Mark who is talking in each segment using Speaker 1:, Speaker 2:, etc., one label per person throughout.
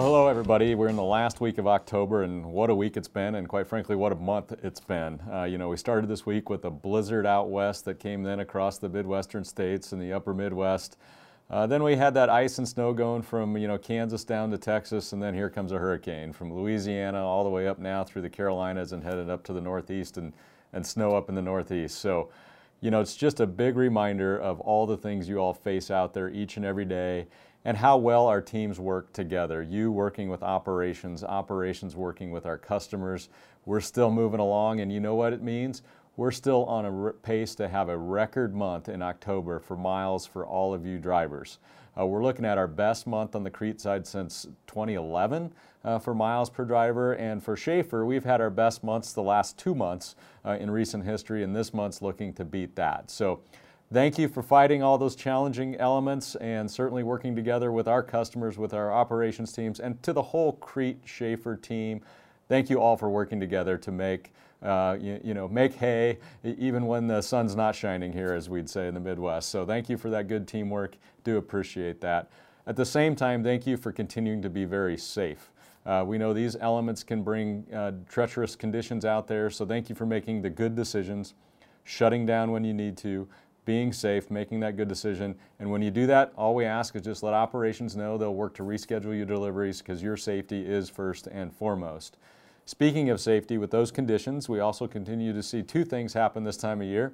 Speaker 1: Well, hello, everybody. We're in the last week of October, and what a week it's been, and quite frankly, what a month it's been. Uh, you know, we started this week with a blizzard out west that came then across the Midwestern states and the upper Midwest. Uh, then we had that ice and snow going from, you know, Kansas down to Texas, and then here comes a hurricane from Louisiana all the way up now through the Carolinas and headed up to the Northeast and, and snow up in the Northeast. So, you know, it's just a big reminder of all the things you all face out there each and every day and how well our teams work together. You working with operations, operations working with our customers. We're still moving along, and you know what it means? We're still on a pace to have a record month in October for miles for all of you drivers. Uh, we're looking at our best month on the Crete side since 2011 uh, for miles per driver. And for Shaffer, we've had our best months the last two months uh, in recent history, and this month's looking to beat that. So thank you for fighting all those challenging elements and certainly working together with our customers, with our operations teams, and to the whole Crete Shaffer team. Thank you all for working together to make uh, you, you, know, make hay even when the sun's not shining here, as we'd say in the Midwest. So thank you for that good teamwork. Do appreciate that. At the same time, thank you for continuing to be very safe. Uh, we know these elements can bring uh, treacherous conditions out there, so thank you for making the good decisions, shutting down when you need to, being safe, making that good decision. And when you do that, all we ask is just let operations know they'll work to reschedule your deliveries because your safety is first and foremost. Speaking of safety, with those conditions, we also continue to see two things happen this time of year.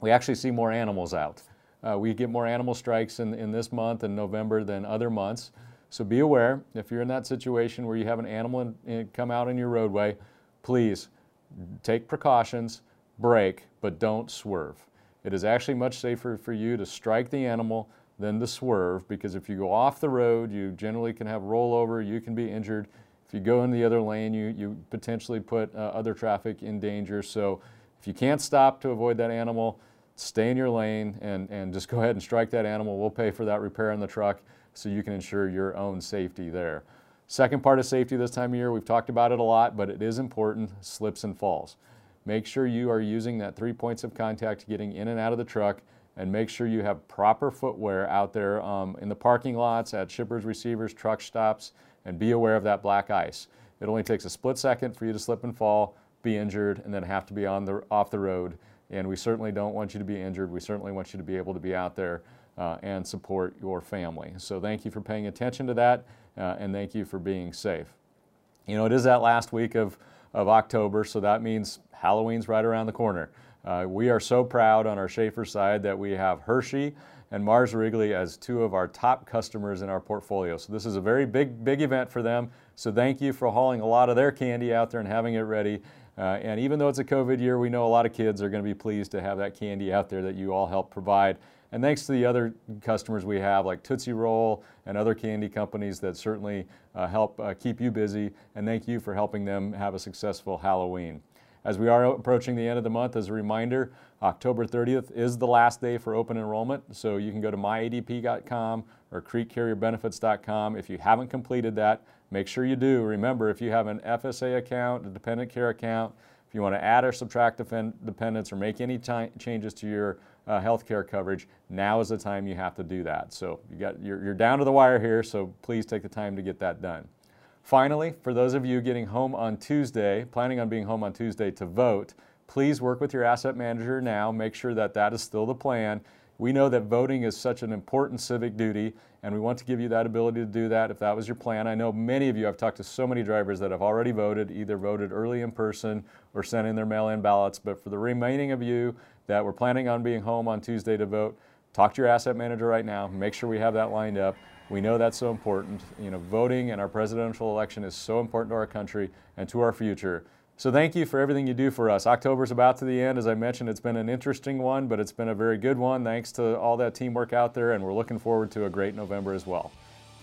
Speaker 1: We actually see more animals out. Uh, we get more animal strikes in, in this month and November than other months. So be aware if you're in that situation where you have an animal in, in, come out in your roadway, please take precautions, brake, but don't swerve. It is actually much safer for you to strike the animal than to swerve because if you go off the road, you generally can have rollover, you can be injured. If you go in the other lane, you, you potentially put uh, other traffic in danger. So if you can't stop to avoid that animal, stay in your lane and, and just go ahead and strike that animal. We'll pay for that repair on the truck so you can ensure your own safety there. Second part of safety this time of year, we've talked about it a lot, but it is important, slips and falls. Make sure you are using that three points of contact getting in and out of the truck and make sure you have proper footwear out there um, in the parking lots, at shippers, receivers, truck stops, and be aware of that black ice. It only takes a split second for you to slip and fall, be injured, and then have to be on the, off the road. And we certainly don't want you to be injured. We certainly want you to be able to be out there uh, and support your family. So thank you for paying attention to that, uh, and thank you for being safe. You know, it is that last week of, of October, so that means Halloween's right around the corner. Uh, we are so proud on our Shaffer side that we have Hershey and Mars Wrigley as two of our top customers in our portfolio. So this is a very big, big event for them. So thank you for hauling a lot of their candy out there and having it ready. Uh, and even though it's a COVID year, we know a lot of kids are going to be pleased to have that candy out there that you all help provide. And thanks to the other customers we have, like Tootsie Roll and other candy companies that certainly uh, help uh, keep you busy. And thank you for helping them have a successful Halloween. As we are approaching the end of the month, as a reminder, October 30th is the last day for open enrollment. So you can go to myadp.com or cretecarrierbenefits.com. If you haven't completed that, make sure you do. Remember, if you have an FSA account, a dependent care account, if you want to add or subtract dependents or make any changes to your uh, health care coverage, now is the time you have to do that. So you got, you're, you're down to the wire here, so please take the time to get that done. Finally, for those of you getting home on Tuesday, planning on being home on Tuesday to vote, please work with your asset manager now. Make sure that that is still the plan. We know that voting is such an important civic duty, and we want to give you that ability to do that if that was your plan. I know many of you, I've talked to so many drivers that have already voted, either voted early in person or sent in their mail in ballots. But for the remaining of you that were planning on being home on Tuesday to vote, talk to your asset manager right now. Make sure we have that lined up. We know that's so important. You know, voting and our presidential election is so important to our country and to our future. So thank you for everything you do for us. October's about to the end. As I mentioned, it's been an interesting one, but it's been a very good one thanks to all that teamwork out there, and we're looking forward to a great November as well.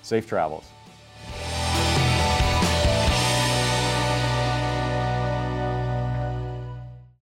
Speaker 1: Safe travels.